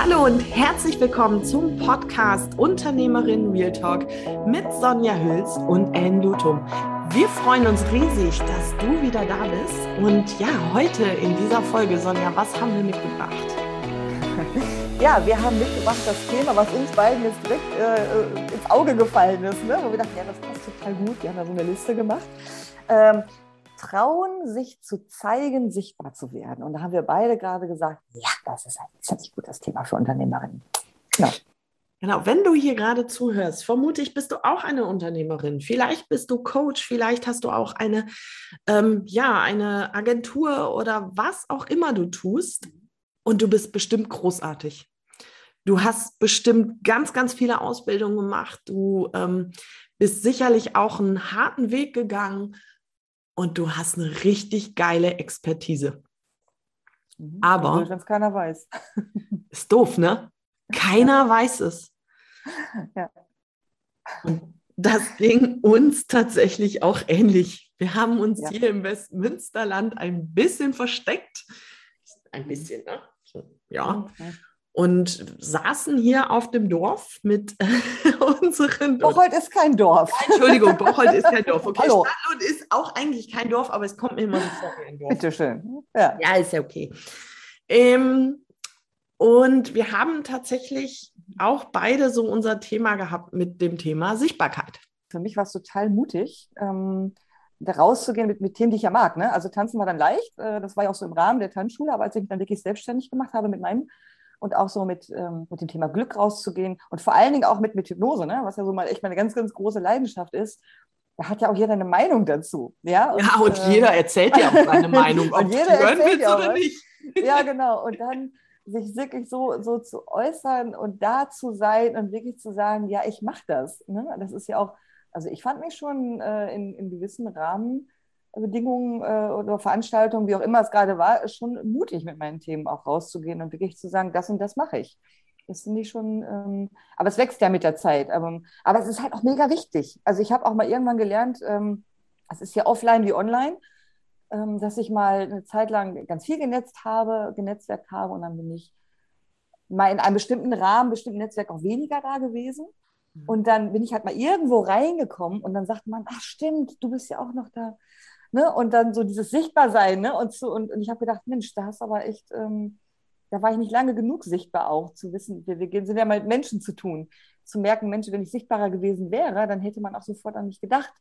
Hallo und herzlich willkommen zum Podcast Unternehmerin Real Talk mit Sonja Hüls und Ellen Lutum. Wir freuen uns riesig, dass du wieder da bist. Und ja, heute in dieser Folge, Sonja, was haben wir mitgebracht? Ja, wir haben mitgebracht das Thema, was uns beiden jetzt direkt äh, ins Auge gefallen ist, ne? wo wir dachten, ja, das passt total gut. Wir haben da so eine Liste gemacht. Ähm, trauen, sich zu zeigen, sichtbar zu werden. Und da haben wir beide gerade gesagt, ja, das ist ein ziemlich gutes Thema für Unternehmerinnen. Genau. Genau, wenn du hier gerade zuhörst, vermute ich, bist du auch eine Unternehmerin. Vielleicht bist du Coach, vielleicht hast du auch eine, ähm, ja, eine Agentur oder was auch immer du tust. Und du bist bestimmt großartig. Du hast bestimmt ganz, ganz viele Ausbildungen gemacht. Du ähm, bist sicherlich auch einen harten Weg gegangen und du hast eine richtig geile Expertise. Mhm. Aber. Wenn es keiner weiß. Ist doof, ne? Keiner ja. weiß es. Ja. Und das ging uns tatsächlich auch ähnlich. Wir haben uns ja. hier im Westmünsterland ein bisschen versteckt. Ein bisschen, ne? Ja. Okay und saßen hier auf dem Dorf mit unseren. Bocholt ist kein Dorf. Entschuldigung, Bocholt ist kein Dorf. Okay, Hallo. Stadtland ist auch eigentlich kein Dorf, aber es kommt mir immer so vor wie ein Dorf. Bitte schön. Ja, ja ist ja okay. Ähm, und wir haben tatsächlich auch beide so unser Thema gehabt mit dem Thema Sichtbarkeit. Für mich war es total mutig. Ähm, da rauszugehen mit, mit Themen, die ich ja mag. Ne? Also tanzen war dann leicht, äh, das war ja auch so im Rahmen der Tanzschule, aber als ich mich dann wirklich selbstständig gemacht habe mit meinem und auch so mit, ähm, mit dem Thema Glück rauszugehen und vor allen Dingen auch mit, mit Hypnose, ne? was ja so mal echt meine ganz, ganz große Leidenschaft ist. Da hat ja auch jeder eine Meinung dazu. Ja, und, ja, und äh, jeder erzählt ja auch seine Meinung, ob und jeder erzählt ja oder nicht. Ja, genau. Und dann sich wirklich so, so zu äußern und da zu sein und wirklich zu sagen, ja, ich mache das. Ne? Das ist ja auch, also ich fand mich schon äh, in, in gewissen Rahmen Bedingungen äh, oder Veranstaltungen, wie auch immer es gerade war, ist schon mutig mit meinen Themen auch rauszugehen und wirklich zu sagen, das und das mache ich. Das finde ich schon, ähm, aber es wächst ja mit der Zeit. Aber, aber es ist halt auch mega wichtig. Also ich habe auch mal irgendwann gelernt, ähm, es ist ja offline wie online, ähm, dass ich mal eine Zeit lang ganz viel genetzt habe, genetzwerkt habe und dann bin ich mal in einem bestimmten Rahmen, bestimmten Netzwerk auch weniger da gewesen. Mhm. Und dann bin ich halt mal irgendwo reingekommen und dann sagt man, ach stimmt, du bist ja auch noch da. Ne? Und dann so dieses Sichtbarsein. Ne? Und, so, und, und ich habe gedacht, Mensch, da hast aber echt, ähm, da war ich nicht lange genug sichtbar auch, zu wissen, wir, wir sind ja mal mit Menschen zu tun. Zu merken, Mensch, wenn ich sichtbarer gewesen wäre, dann hätte man auch sofort an mich gedacht.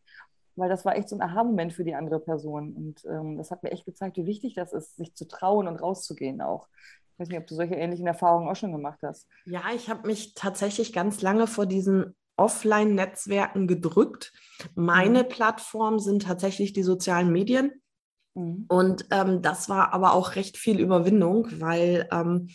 Weil das war echt so ein Aha-Moment für die andere Person. Und ähm, das hat mir echt gezeigt, wie wichtig das ist, sich zu trauen und rauszugehen auch. Ich weiß nicht, ob du solche ähnlichen Erfahrungen auch schon gemacht hast. Ja, ich habe mich tatsächlich ganz lange vor diesen Offline-Netzwerken gedrückt. Meine mhm. Plattform sind tatsächlich die sozialen Medien. Mhm. Und ähm, das war aber auch recht viel Überwindung, weil ähm,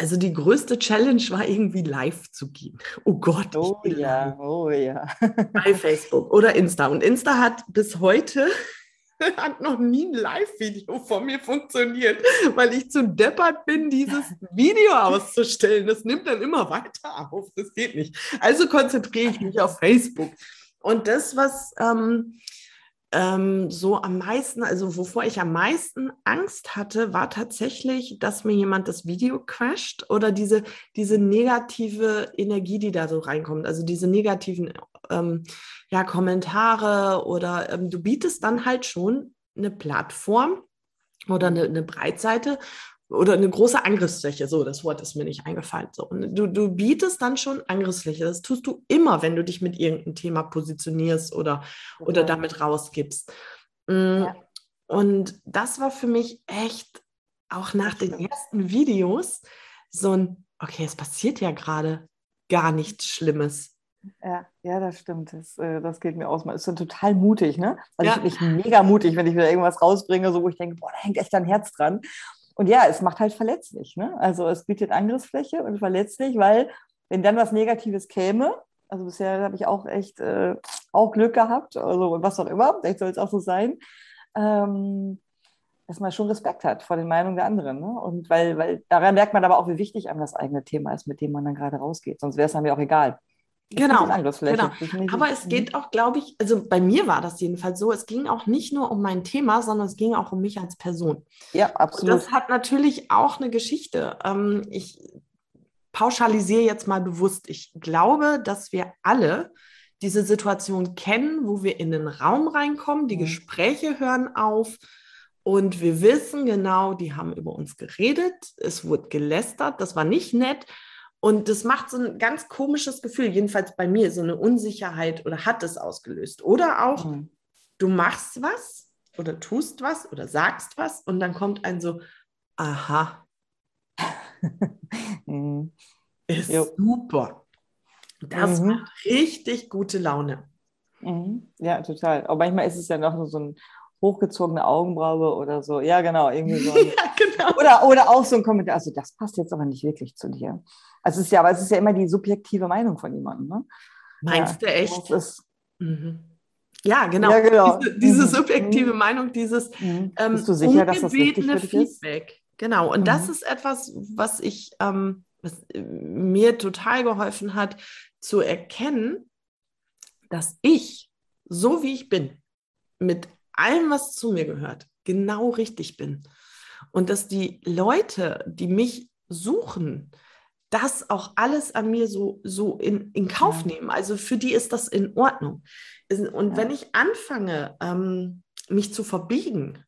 also die größte Challenge war irgendwie live zu gehen. Oh Gott. Oh ja, oh ja. Bei Facebook oder Insta. Und Insta hat bis heute hat noch nie ein Live-Video von mir funktioniert, weil ich zu deppert bin, dieses Video auszustellen. Das nimmt dann immer weiter auf. Das geht nicht. Also konzentriere ich mich auf Facebook. Und das, was ähm, ähm, so am meisten, also wovor ich am meisten Angst hatte, war tatsächlich, dass mir jemand das Video crasht oder diese, diese negative Energie, die da so reinkommt, also diese negativen ähm, ja, Kommentare oder ähm, du bietest dann halt schon eine Plattform oder eine, eine Breitseite, oder eine große Angriffsfläche. So, das Wort ist mir nicht eingefallen. So, und du, du bietest dann schon Angriffsfläche. Das tust du immer, wenn du dich mit irgendeinem Thema positionierst oder, okay. oder damit rausgibst. Mm, ja. Und das war für mich echt auch nach den ersten Videos so ein, okay, es passiert ja gerade gar nichts Schlimmes. Ja, ja, das stimmt. Das, äh, das geht mir aus. Man ist dann total mutig, ne? Also ja. ich bin mega mutig, wenn ich wieder irgendwas rausbringe, so wo ich denke, boah, da hängt echt ein Herz dran. Und ja, es macht halt verletzlich. Ne? Also es bietet Angriffsfläche und verletzlich, weil wenn dann was Negatives käme, also bisher habe ich auch echt äh, auch Glück gehabt, also was auch immer, vielleicht soll es auch so sein, ähm, dass man schon Respekt hat vor den Meinungen der anderen. Ne? Und weil, weil daran merkt man aber auch, wie wichtig einem das eigene Thema ist, mit dem man dann gerade rausgeht. Sonst wäre es dann ja auch egal. Genau, genau. Aber es geht auch, glaube ich, also bei mir war das jedenfalls so, es ging auch nicht nur um mein Thema, sondern es ging auch um mich als Person. Ja, absolut. Und das hat natürlich auch eine Geschichte. Ähm, ich pauschalisiere jetzt mal bewusst. Ich glaube, dass wir alle diese Situation kennen, wo wir in den Raum reinkommen, die mhm. Gespräche hören auf und wir wissen genau, die haben über uns geredet, es wurde gelästert, das war nicht nett und das macht so ein ganz komisches Gefühl, jedenfalls bei mir, so eine Unsicherheit oder hat es ausgelöst. Oder auch, mhm. du machst was oder tust was oder sagst was und dann kommt ein so, aha. mhm. Ist jo. super. Das mhm. macht richtig gute Laune. Mhm. Ja, total. Aber manchmal ist es ja noch so ein hochgezogene Augenbraue oder so. Ja, genau, irgendwie so. ja, genau. Oder, oder auch so ein Kommentar, also das passt jetzt aber nicht wirklich zu dir. Also es ist ja, aber es ist ja immer die subjektive Meinung von jemandem. Ne? Meinst ja, du echt? Ist, mhm. Ja, genau. Ja, genau. Diese, diese mhm. subjektive mhm. Meinung, dieses mhm. ähm, Bist du sicher, dass das Feedback. Ist? Genau. Und das mhm. ist etwas, was ich, ähm, was äh, mir total geholfen hat, zu erkennen, dass ich, so wie ich bin, mit allem, was zu mir gehört, genau richtig bin. Und dass die Leute, die mich suchen, das auch alles an mir so, so in, in Kauf nehmen. Also für die ist das in Ordnung. Und wenn ich anfange, ähm, mich zu verbiegen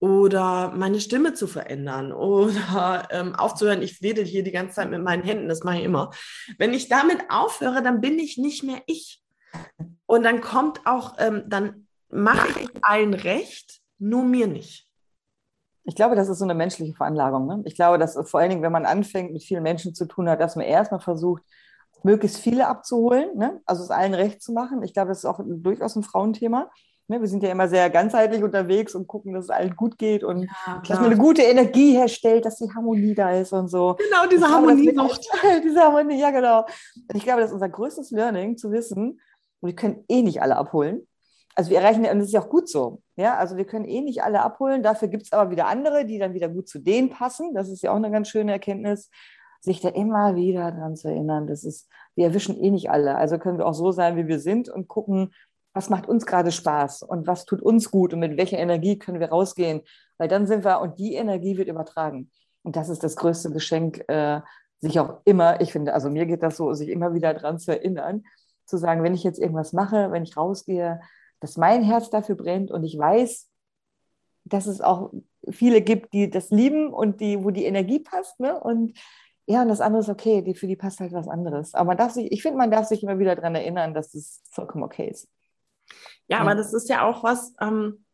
oder meine Stimme zu verändern oder ähm, aufzuhören, ich wedel hier die ganze Zeit mit meinen Händen, das mache ich immer. Wenn ich damit aufhöre, dann bin ich nicht mehr ich. Und dann kommt auch, ähm, dann mache ich allen recht, nur mir nicht. Ich glaube, das ist so eine menschliche Veranlagung. Ne? Ich glaube, dass vor allen Dingen, wenn man anfängt, mit vielen Menschen zu tun hat, dass man erstmal versucht, möglichst viele abzuholen, ne? also es allen recht zu machen. Ich glaube, das ist auch durchaus ein Frauenthema. Ne? Wir sind ja immer sehr ganzheitlich unterwegs und gucken, dass es allen gut geht und ja, dass man eine gute Energie herstellt, dass die Harmonie da ist und so. Genau, diese Harmonie. diese Harmonie, ja genau. Und ich glaube, das ist unser größtes Learning, zu wissen, wir können eh nicht alle abholen also wir erreichen, und das ist ja auch gut so, ja, also wir können eh nicht alle abholen, dafür gibt es aber wieder andere, die dann wieder gut zu denen passen, das ist ja auch eine ganz schöne Erkenntnis, sich da immer wieder dran zu erinnern, das ist, wir erwischen eh nicht alle, also können wir auch so sein, wie wir sind und gucken, was macht uns gerade Spaß und was tut uns gut und mit welcher Energie können wir rausgehen, weil dann sind wir, und die Energie wird übertragen. Und das ist das größte Geschenk, äh, sich auch immer, ich finde, also mir geht das so, sich immer wieder dran zu erinnern, zu sagen, wenn ich jetzt irgendwas mache, wenn ich rausgehe, dass mein Herz dafür brennt und ich weiß, dass es auch viele gibt, die das lieben und die, wo die Energie passt. Ne? Und ja, und das andere ist okay, die, für die passt halt was anderes. Aber man darf sich, ich finde, man darf sich immer wieder daran erinnern, dass es vollkommen okay ist. Ja, ja. aber das ist ja auch was, ähm,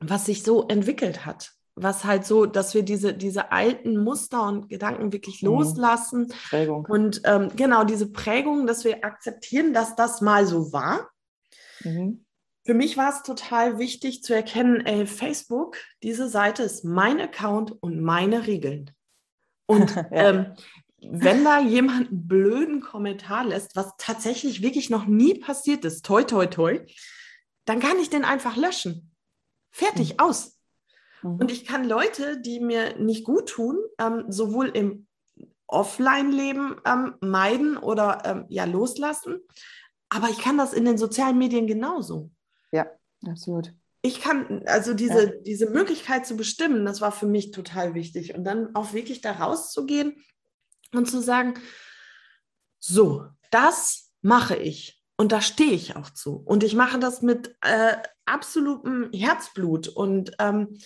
was sich so entwickelt hat. Was halt so, dass wir diese, diese alten Muster und Gedanken wirklich mhm. loslassen. Prägung. Und ähm, genau, diese Prägung, dass wir akzeptieren, dass das mal so war. Mhm für mich war es total wichtig zu erkennen, ey, Facebook, diese Seite ist mein Account und meine Regeln. Und ja. ähm, wenn da jemand einen blöden Kommentar lässt, was tatsächlich wirklich noch nie passiert ist, toi, toi, toi, dann kann ich den einfach löschen. Fertig, mhm. aus. Mhm. Und ich kann Leute, die mir nicht gut tun, ähm, sowohl im Offline-Leben ähm, meiden oder ähm, ja loslassen, aber ich kann das in den sozialen Medien genauso. Absolut. Ich kann, also diese, ja. diese Möglichkeit zu bestimmen, das war für mich total wichtig. Und dann auch wirklich da rauszugehen und zu sagen, so, das mache ich. Und da stehe ich auch zu. Und ich mache das mit äh, absolutem Herzblut. Und ähm,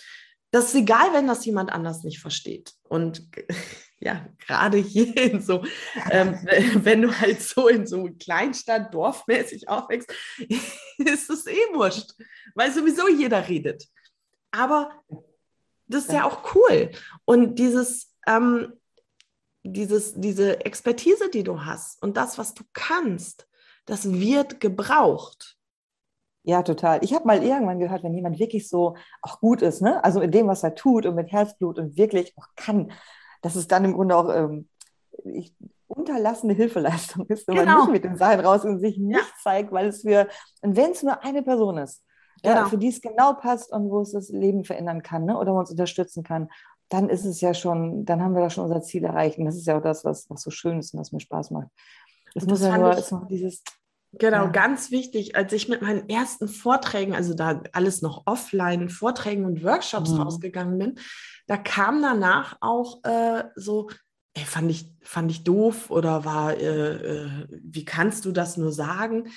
das ist egal, wenn das jemand anders nicht versteht. Und ja, gerade hier in so, ähm, wenn du halt so in so Kleinstadt, dorfmäßig aufwächst, ist es eh wurscht, weil sowieso jeder redet. Aber das ist ja, auch cool. Und dieses, ähm, dieses, diese Expertise, die du hast und das, was du kannst, das wird gebraucht. Ja, total. Ich habe mal irgendwann gehört, wenn jemand wirklich so auch gut ist, ne? also in dem, was er tut und mit Herzblut und wirklich auch kann, dass es dann im Grunde auch ähm, ich, unterlassene Hilfeleistung ist, wenn genau. man nicht mit den Sachen raus und sich nicht ja. zeigt, weil es für, und wenn es nur eine Person ist, genau. ja, für die es genau passt und wo es das Leben verändern kann ne? oder man uns unterstützen kann, dann ist es ja schon, dann haben wir da schon unser Ziel erreicht. Und das ist ja auch das, was, was so schön ist und was mir Spaß macht. Es muss ja nur, es dieses Genau, ja. ganz wichtig, als ich mit meinen ersten Vorträgen, also da alles noch offline, Vorträgen und Workshops mhm. rausgegangen bin, da kam danach auch äh, so, ey, fand ich, fand ich doof oder war, äh, äh, wie kannst du das nur sagen?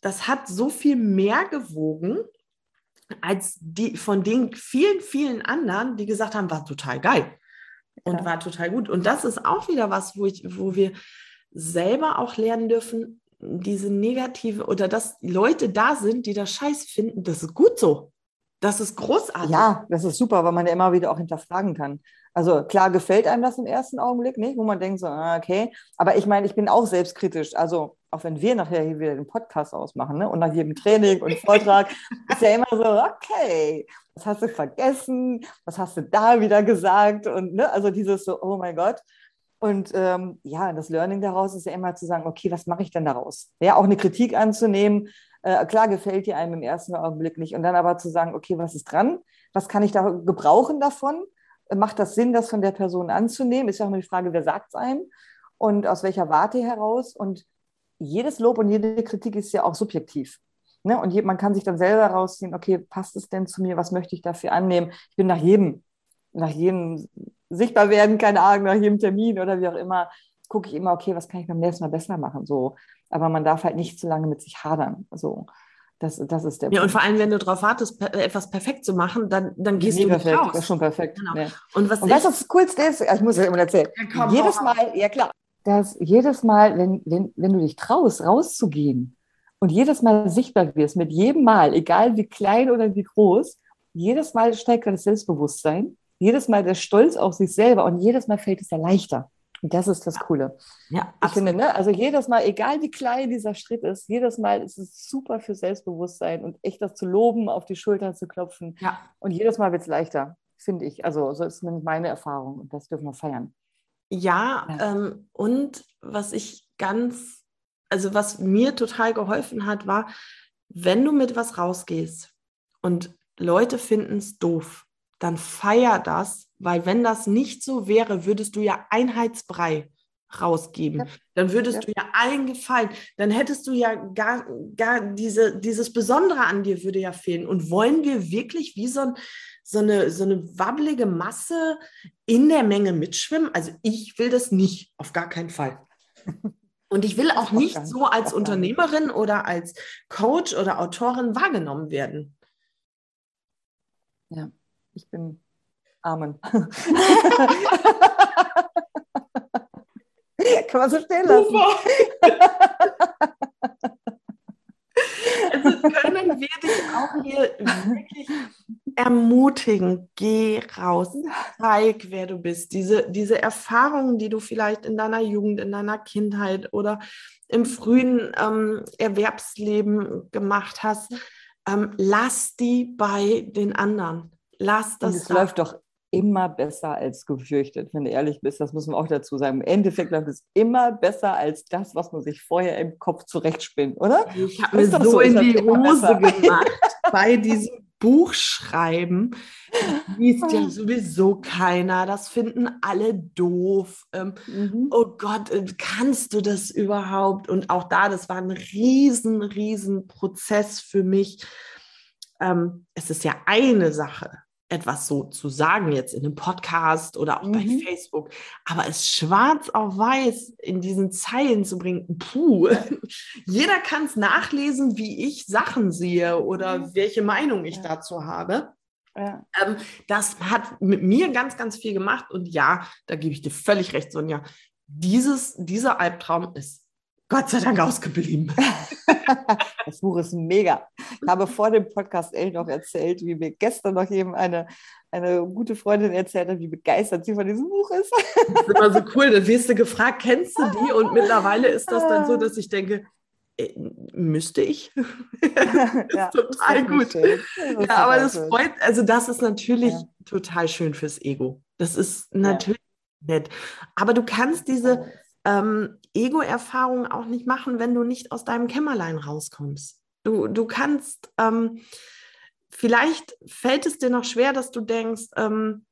Das hat so viel mehr gewogen als die von den vielen, vielen anderen, die gesagt haben, war total geil und ja. war total gut. Und das ist auch wieder was, wo, ich, wo wir selber auch lernen dürfen, diese negative oder dass Leute da sind, die das scheiß finden, das ist gut so. Das ist großartig. Ja, das ist super, weil man ja immer wieder auch hinterfragen kann. Also klar gefällt einem das im ersten Augenblick nicht, wo man denkt so, ah, okay. Aber ich meine, ich bin auch selbstkritisch. Also auch wenn wir nachher hier wieder den Podcast ausmachen ne? und nach jedem Training und Vortrag ist ja immer so, okay, was hast du vergessen? Was hast du da wieder gesagt? Und ne? also dieses so, oh mein Gott. Und ähm, ja, das Learning daraus ist ja immer zu sagen, okay, was mache ich denn daraus? Ja, auch eine Kritik anzunehmen. Äh, klar gefällt die einem im ersten Augenblick nicht. Und dann aber zu sagen, okay, was ist dran? Was kann ich da gebrauchen davon? macht das Sinn, das von der Person anzunehmen? Ist ja auch immer die Frage, wer sagt es einem und aus welcher Warte heraus. Und jedes Lob und jede Kritik ist ja auch subjektiv. Ne? Und man kann sich dann selber rausziehen, okay, passt es denn zu mir? Was möchte ich dafür annehmen? Ich bin nach jedem, nach jedem sichtbar werden, keine Ahnung, nach jedem Termin oder wie auch immer, gucke ich immer, okay, was kann ich beim nächsten Mal besser machen? So. Aber man darf halt nicht zu lange mit sich hadern. So. Das, das ist der Ja, Punkt. und vor allem, wenn du darauf wartest, etwas perfekt zu machen, dann, dann gehst nee, du perfekt, nicht raus. Das ist schon perfekt. Genau. Ja. Und, was und weißt du, was das Coolste ist? Ich muss ja immer erzählen. Ja, jedes Mal, ja klar, dass jedes Mal, wenn, wenn, wenn du dich traust, rauszugehen und jedes Mal sichtbar wirst, mit jedem Mal, egal wie klein oder wie groß, jedes Mal steigt das Selbstbewusstsein, jedes Mal der Stolz auf sich selber und jedes Mal fällt es dir leichter. Und das ist das Coole. Ja, ich finde, ne, also jedes Mal, egal wie klein dieser Schritt ist, jedes Mal ist es super für Selbstbewusstsein und echt das zu loben, auf die Schultern zu klopfen. Ja. Und jedes Mal wird es leichter, finde ich. Also so ist meine Erfahrung und das dürfen wir feiern. Ja, ja. Ähm, und was ich ganz, also was mir total geholfen hat, war, wenn du mit was rausgehst und Leute finden es doof, dann feier das, weil wenn das nicht so wäre, würdest du ja Einheitsbrei rausgeben. Dann würdest ja. du ja allen gefallen. Dann hättest du ja gar, gar diese, dieses Besondere an dir würde ja fehlen. Und wollen wir wirklich wie so, ein, so, eine, so eine wabbelige Masse in der Menge mitschwimmen? Also ich will das nicht, auf gar keinen Fall. Und ich will auch nicht so als Unternehmerin oder als Coach oder Autorin wahrgenommen werden. Ja ich bin Amen. Kann man so stehen lassen. also können wir dich auch hier wirklich ermutigen. Geh raus, zeig, wer du bist. Diese, diese Erfahrungen, die du vielleicht in deiner Jugend, in deiner Kindheit oder im frühen ähm, Erwerbsleben gemacht hast, ähm, lass die bei den anderen lass das. Und es da. läuft doch immer besser als gefürchtet, wenn du ehrlich bist. Das muss man auch dazu sagen. Im Endeffekt läuft es immer besser als das, was man sich vorher im Kopf zurechtspinnt, oder? Ich habe mir so, so in die Hose gemacht bei diesem Buchschreiben. Das liest ja sowieso keiner. Das finden alle doof. Ähm, mhm. Oh Gott, äh, kannst du das überhaupt? Und auch da, das war ein riesen, riesen Prozess für mich. Ähm, es ist ja eine Sache, etwas so zu sagen jetzt in einem Podcast oder auch mhm. bei Facebook, aber es schwarz auf weiß in diesen Zeilen zu bringen, puh, jeder kann es nachlesen, wie ich Sachen sehe oder welche Meinung ich ja. dazu habe. Ja. Ähm, das hat mit mir ganz, ganz viel gemacht und ja, da gebe ich dir völlig recht, Sonja. Dieses, dieser Albtraum ist Gott sei Dank ausgeblieben. das Buch ist mega. Ich habe vor dem Podcast Elle noch erzählt, wie mir gestern noch eben eine, eine gute Freundin erzählt hat, wie begeistert sie von diesem Buch ist. Das ist immer so cool. Dann wirst du gefragt, kennst du die? Und mittlerweile ist das dann so, dass ich denke, äh, müsste ich. das ja, ist total gut. Ja, aber das schön. freut, also das ist natürlich ja. total schön fürs Ego. Das ist natürlich ja. nett. Aber du kannst diese ähm, Ego-Erfahrungen auch nicht machen, wenn du nicht aus deinem Kämmerlein rauskommst. Du, du kannst, ähm, vielleicht fällt es dir noch schwer, dass du denkst, ähm,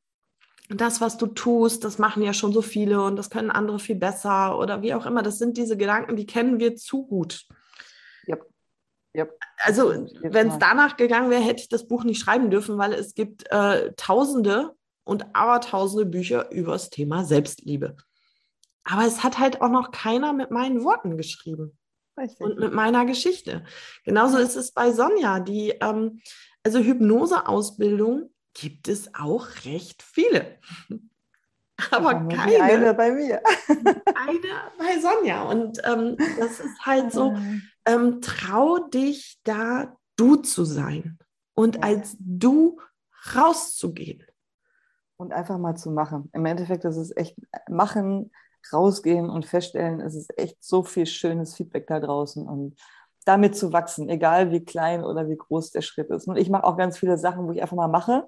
das, was du tust, das machen ja schon so viele und das können andere viel besser oder wie auch immer. Das sind diese Gedanken, die kennen wir zu gut. Yep. Yep. Also, wenn es danach gegangen wäre, hätte ich das Buch nicht schreiben dürfen, weil es gibt äh, Tausende und Abertausende Bücher über das Thema Selbstliebe. Aber es hat halt auch noch keiner mit meinen Worten geschrieben. Richtig. Und mit meiner Geschichte. Genauso ist es bei Sonja, die, ähm, also Hypnoseausbildung gibt es auch recht viele. Aber keine. Eine bei mir. eine bei Sonja. Und ähm, das ist halt so, ah. ähm, trau dich da du zu sein und ja. als du rauszugehen. Und einfach mal zu machen. Im Endeffekt ist es echt machen, rausgehen und feststellen, es ist echt so viel schönes Feedback da draußen und damit zu wachsen, egal wie klein oder wie groß der Schritt ist. Und ich mache auch ganz viele Sachen, wo ich einfach mal mache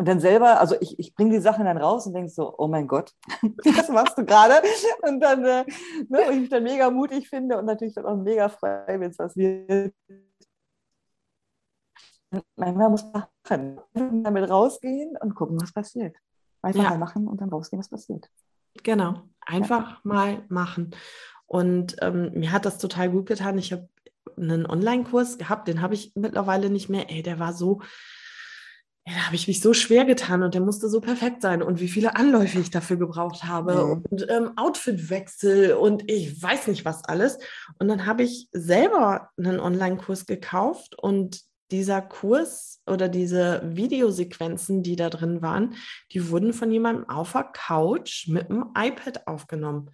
und dann selber, also ich, ich bringe die Sachen dann raus und denke so, oh mein Gott, was machst du gerade? Und dann, äh, ne, und ich mich dann mega mutig finde und natürlich dann auch mega frei, wenn es was wird. Manchmal muss man machen, damit rausgehen und gucken, was passiert. Einfach ja. mal machen und dann rausgehen, was passiert. Genau, einfach ja. mal machen. Und ähm, mir hat das total gut getan. Ich habe einen Online-Kurs gehabt, den habe ich mittlerweile nicht mehr. Ey, der war so, ja, da habe ich mich so schwer getan und der musste so perfekt sein und wie viele Anläufe ich dafür gebraucht habe mhm. und ähm, Outfitwechsel und ich weiß nicht was alles. Und dann habe ich selber einen Online-Kurs gekauft und dieser Kurs oder diese Videosequenzen, die da drin waren, die wurden von jemandem auf der Couch mit dem iPad aufgenommen.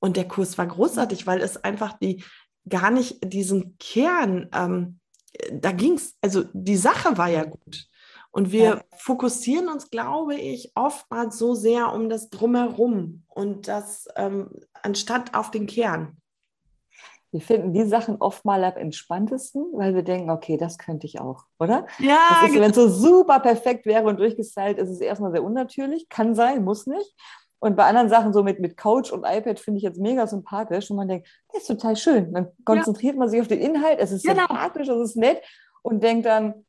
Und der Kurs war großartig, weil es einfach die gar nicht diesen Kern, ähm, da ging es, also die Sache war ja gut. Und wir ja. fokussieren uns, glaube ich, oftmals so sehr um das Drumherum und das ähm, anstatt auf den Kern. Wir finden die Sachen oft mal am entspanntesten, weil wir denken, okay, das könnte ich auch, oder? Ja. Genau. Wenn es so super perfekt wäre und durchgestylt, ist es erstmal sehr unnatürlich. Kann sein, muss nicht. Und bei anderen Sachen, so mit, mit Coach und iPad, finde ich jetzt mega sympathisch. Und man denkt, das ist total schön. Dann konzentriert ja. man sich auf den Inhalt, es ist genau. sympathisch, es ist nett und denkt dann,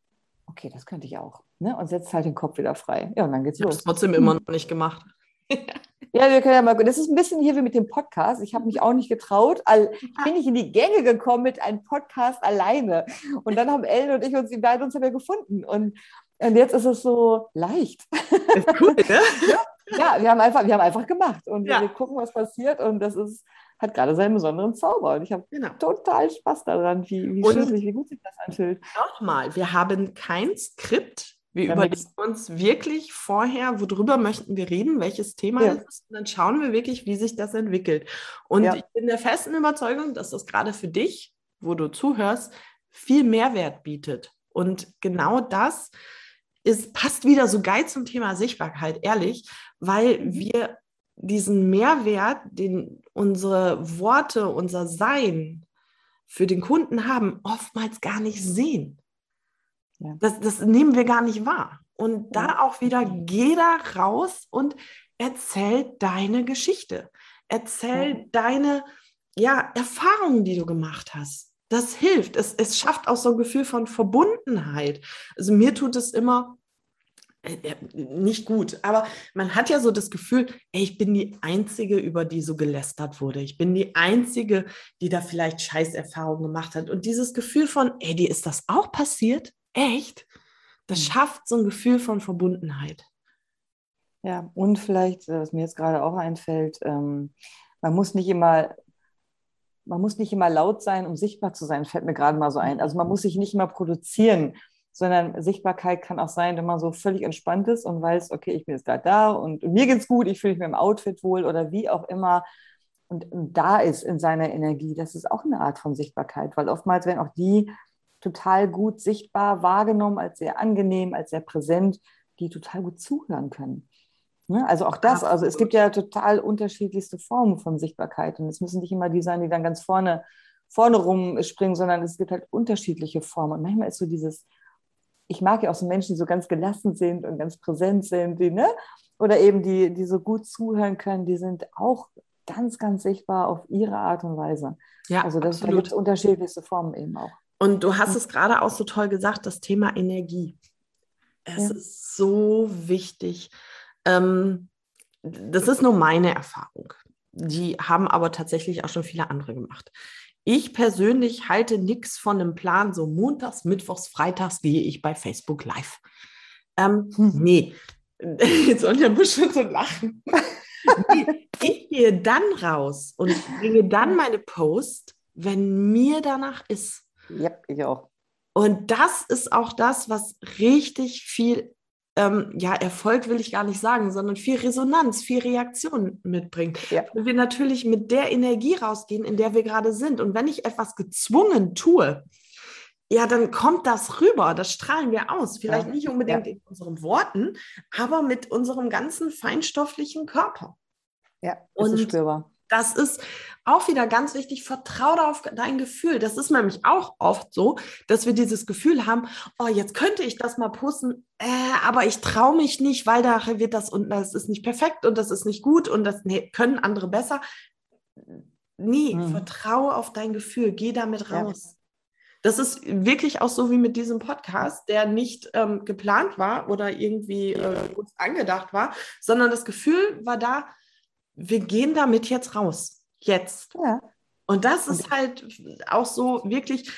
okay, das könnte ich auch. Ne? Und setzt halt den Kopf wieder frei. Ja, und dann geht's ich los. Trotzdem immer noch nicht gemacht. Ja, wir können ja mal, das ist ein bisschen hier wie mit dem Podcast. Ich habe mich auch nicht getraut. Ich bin nicht in die Gänge gekommen mit einem Podcast alleine. Und dann haben Ellen und ich uns, die beiden uns ja gefunden. Und, und jetzt ist es so leicht. Ist cool, ne? ja, ja, wir haben einfach, wir haben einfach gemacht. Und ja. wir gucken, was passiert. Und das ist, hat gerade seinen besonderen Zauber. Und ich habe genau. total Spaß daran, wie, wie, schön, wie gut sich das anfühlt. Nochmal, wir haben kein Skript wir ja, überlegen uns wirklich vorher, worüber möchten wir reden, welches Thema ja. ist und dann schauen wir wirklich, wie sich das entwickelt. Und ja. ich bin der festen Überzeugung, dass das gerade für dich, wo du zuhörst, viel Mehrwert bietet. Und genau das ist, passt wieder so geil zum Thema Sichtbarkeit, ehrlich, weil mhm. wir diesen Mehrwert, den unsere Worte, unser Sein für den Kunden haben, oftmals gar nicht sehen. Ja. Das, das nehmen wir gar nicht wahr. Und da auch wieder, geh da raus und erzähl deine Geschichte. Erzähl ja. deine ja, Erfahrungen, die du gemacht hast. Das hilft. Es, es schafft auch so ein Gefühl von Verbundenheit. Also mir tut es immer äh, äh, nicht gut, aber man hat ja so das Gefühl, ey, ich bin die Einzige, über die so gelästert wurde. Ich bin die Einzige, die da vielleicht Scheißerfahrungen gemacht hat. Und dieses Gefühl von, ey, dir ist das auch passiert? Echt? Das mhm. schafft so ein Gefühl von Verbundenheit. Ja, und vielleicht, äh, was mir jetzt gerade auch einfällt, ähm, man muss nicht immer, man muss nicht immer laut sein, um sichtbar zu sein, fällt mir gerade mal so ein. Also man muss sich nicht immer produzieren, sondern Sichtbarkeit kann auch sein, wenn man so völlig entspannt ist und weiß, okay, ich bin jetzt gerade da und mir geht's gut, ich fühle mich mit dem Outfit wohl oder wie auch immer und da ist in seiner Energie. Das ist auch eine Art von Sichtbarkeit, weil oftmals werden auch die total gut sichtbar wahrgenommen, als sehr angenehm, als sehr präsent, die total gut zuhören können. Ne? Also auch das, also es gibt ja total unterschiedlichste Formen von Sichtbarkeit und es müssen nicht immer die sein, die dann ganz vorne, vorne rumspringen, sondern es gibt halt unterschiedliche Formen. Und manchmal ist so dieses, ich mag ja auch so Menschen, die so ganz gelassen sind und ganz präsent sind, die, ne? oder eben die, die so gut zuhören können, die sind auch ganz, ganz sichtbar auf ihre Art und Weise. Ja, also das, da gibt es unterschiedlichste Formen eben auch. Und du hast es gerade auch so toll gesagt, das Thema Energie. Es ja. ist so wichtig. Ähm, das ist nur meine Erfahrung. Die haben aber tatsächlich auch schon viele andere gemacht. Ich persönlich halte nichts von einem Plan, so montags, mittwochs, freitags gehe ich bei Facebook live. Ähm, hm. Nee, jetzt Sonja muss schon so lachen. ich gehe dann raus und bringe dann meine Post, wenn mir danach ist. Ja, ich auch. Und das ist auch das, was richtig viel, ähm, ja, Erfolg will ich gar nicht sagen, sondern viel Resonanz, viel Reaktion mitbringt. Ja. Weil wir natürlich mit der Energie rausgehen, in der wir gerade sind. Und wenn ich etwas gezwungen tue, ja, dann kommt das rüber, das strahlen wir aus. Vielleicht ja. nicht unbedingt ja. in unseren Worten, aber mit unserem ganzen feinstofflichen Körper. Ja, das und ist spürbar. Das ist auch wieder ganz wichtig. Vertraue auf dein Gefühl. Das ist nämlich auch oft so, dass wir dieses Gefühl haben, oh, jetzt könnte ich das mal posten, äh, aber ich traue mich nicht, weil da wird das und das ist nicht perfekt und das ist nicht gut und das nee, können andere besser. Nee, hm. vertraue auf dein Gefühl. Geh damit raus. Ja. Das ist wirklich auch so wie mit diesem Podcast, der nicht ähm, geplant war oder irgendwie äh, angedacht war, sondern das Gefühl war da, wir gehen damit jetzt raus. Jetzt. Ja. Und das ist halt auch so wirklich,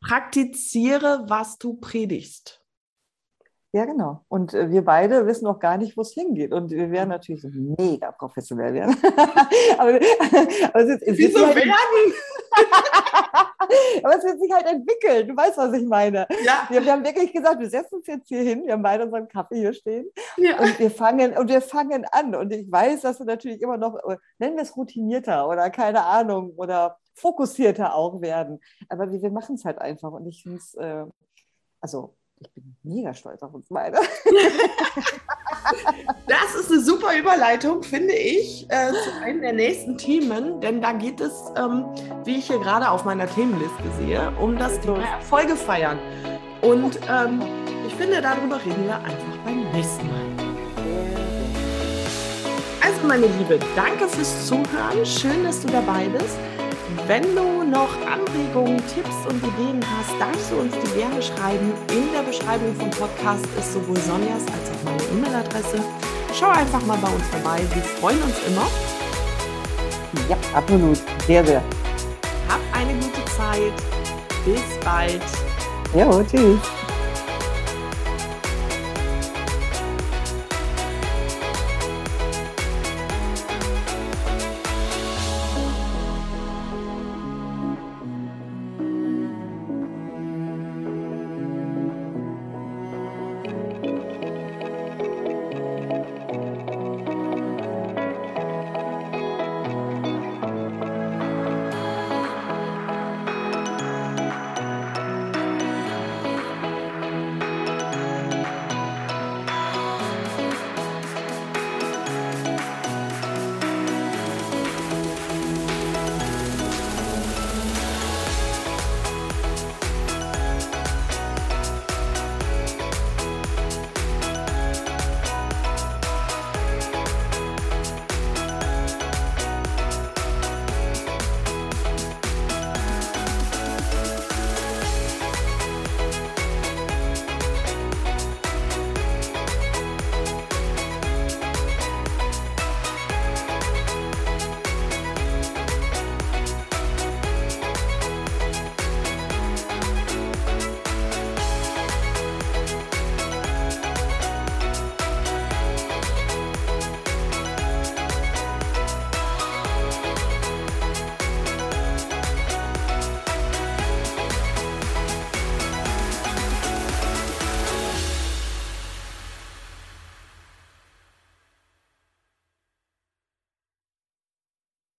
praktiziere, was du predigst. Ja, genau. Und äh, wir beide wissen noch gar nicht, wo es hingeht. Und wir werden natürlich so mega professionell werden. aber, aber es, es Wieso halt, werden? aber es wird sich halt entwickeln. Du weißt, was ich meine. Ja. Wir, wir, haben wirklich gesagt, wir setzen uns jetzt hier hin. Wir haben beide unseren Kaffee hier stehen. Ja. Und wir fangen und wir fangen an. Und ich weiß, dass du natürlich immer noch, äh, nennen wir es routinierter oder keine Ahnung oder fokussierter auch werden. Aber wir, wir machen es halt einfach. Und ich finde es, äh, also ich bin mega stolz auf uns beide. Das ist eine super Überleitung, finde ich, äh, zu einem der nächsten Themen, denn da geht es, ähm, wie ich hier gerade auf meiner Themenliste sehe, um das Thema Erfolge feiern. Und ähm, ich finde, darüber reden wir einfach beim nächsten Mal. Also, meine Liebe, danke fürs Zuhören. Schön, dass du dabei bist. Wenn du noch Anregungen, Tipps und Ideen hast, darfst du uns die gerne schreiben. In der Beschreibung vom Podcast ist sowohl Sonjas als auch meine E-Mail-Adresse. Schau einfach mal bei uns vorbei. Wir freuen uns immer. Ja, absolut. Sehr, sehr. Hab eine gute Zeit. Bis bald. Ja, tschüss.